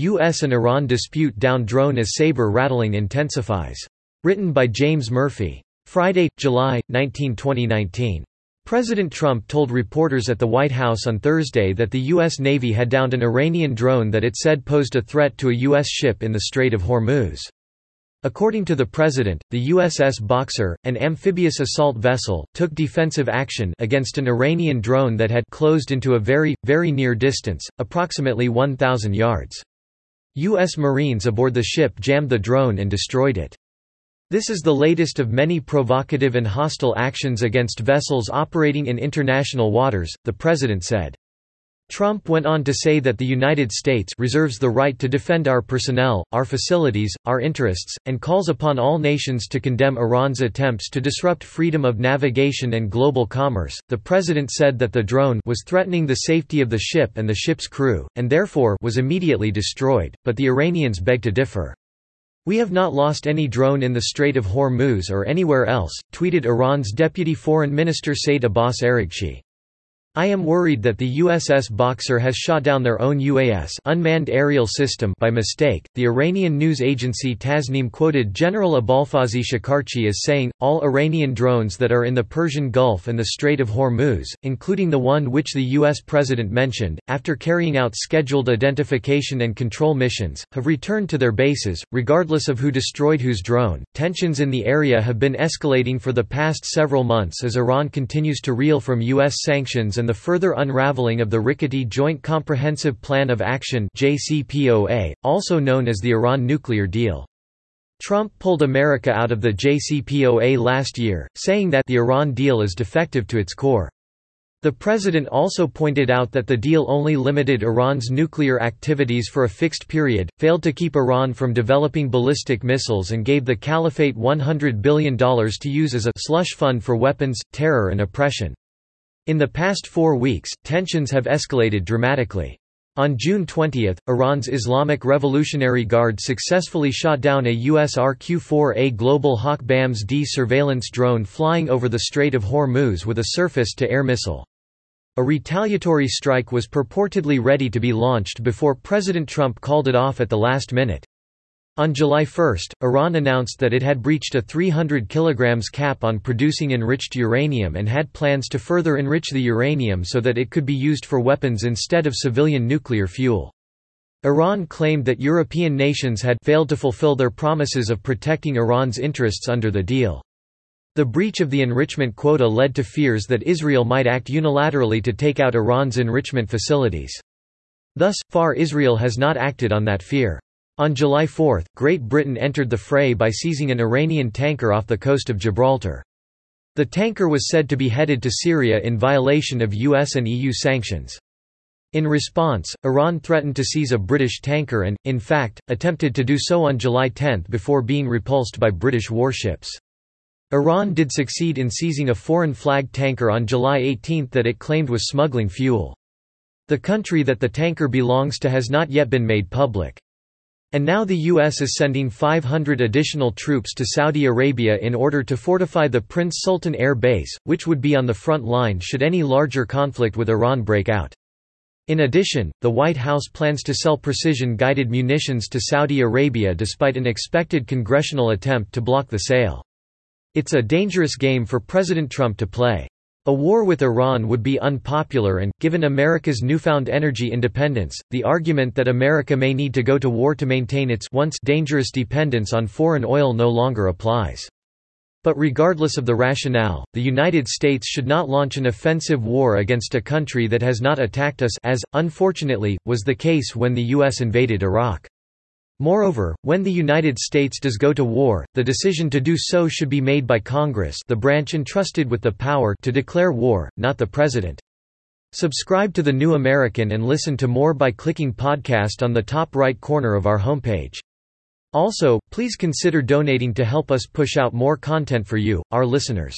U.S. and Iran dispute down drone as saber rattling intensifies. Written by James Murphy. Friday, July, 19, 2019. President Trump told reporters at the White House on Thursday that the U.S. Navy had downed an Iranian drone that it said posed a threat to a U.S. ship in the Strait of Hormuz. According to the president, the USS Boxer, an amphibious assault vessel, took defensive action against an Iranian drone that had closed into a very, very near distance, approximately 1,000 yards. U.S. Marines aboard the ship jammed the drone and destroyed it. This is the latest of many provocative and hostile actions against vessels operating in international waters, the president said. Trump went on to say that the United States reserves the right to defend our personnel, our facilities, our interests, and calls upon all nations to condemn Iran's attempts to disrupt freedom of navigation and global commerce. The president said that the drone was threatening the safety of the ship and the ship's crew, and therefore was immediately destroyed, but the Iranians beg to differ. We have not lost any drone in the Strait of Hormuz or anywhere else, tweeted Iran's Deputy Foreign Minister Said Abbas Araghchi. I am worried that the USS Boxer has shot down their own UAS unmanned aerial system by mistake. The Iranian news agency Tasnim quoted General Abolfazl Shekarchi as saying, all Iranian drones that are in the Persian Gulf and the Strait of Hormuz, including the one which the U.S. president mentioned, after carrying out scheduled identification and control missions, have returned to their bases, regardless of who destroyed whose drone. Tensions in the area have been escalating for the past several months as Iran continues to reel from U.S. sanctions and the further unraveling of the rickety Joint Comprehensive Plan of Action JCPOA, also known as the Iran nuclear deal. Trump pulled America out of the JCPOA last year, saying that the Iran deal is defective to its core. The president also pointed out that the deal only limited Iran's nuclear activities for a fixed period, failed to keep Iran from developing ballistic missiles and gave the caliphate $100 billion to use as a slush fund for weapons, terror and oppression. In the past four weeks, tensions have escalated dramatically. On June 20, Iran's Islamic Revolutionary Guard successfully shot down a US RQ-4A Global Hawk BAMS-D surveillance drone flying over the Strait of Hormuz with a surface-to-air missile. A retaliatory strike was purportedly ready to be launched before President Trump called it off at the last minute. On July 1, Iran announced that it had breached a 300 kg cap on producing enriched uranium and had plans to further enrich the uranium so that it could be used for weapons instead of civilian nuclear fuel. Iran claimed that European nations had failed to fulfill their promises of protecting Iran's interests under the deal. The breach of the enrichment quota led to fears that Israel might act unilaterally to take out Iran's enrichment facilities. Thus, far Israel has not acted on that fear. On July 4, Great Britain entered the fray by seizing an Iranian tanker off the coast of Gibraltar. The tanker was said to be headed to Syria in violation of US and EU sanctions. In response, Iran threatened to seize a British tanker and, in fact, attempted to do so on July 10 before being repulsed by British warships. Iran did succeed in seizing a foreign flag tanker on July 18 that it claimed was smuggling fuel. The country that the tanker belongs to has not yet been made public. And now the U.S. is sending 500 additional troops to Saudi Arabia in order to fortify the Prince Sultan Air Base, which would be on the front line should any larger conflict with Iran break out. In addition, the White House plans to sell precision-guided munitions to Saudi Arabia despite an expected congressional attempt to block the sale. It's a dangerous game for President Trump to play. A war with Iran would be unpopular and, given America's newfound energy independence, the argument that America may need to go to war to maintain its once dangerous dependence on foreign oil no longer applies. But regardless of the rationale, the United States should not launch an offensive war against a country that has not attacked us as, unfortunately, was the case when the U.S. invaded Iraq. Moreover, when the United States does go to war, the decision to do so should be made by Congress the branch entrusted with the power to declare war, not the President. Subscribe to The New American and listen to more by clicking podcast on the top right corner of our homepage. Also, please consider donating to help us push out more content for you, our listeners.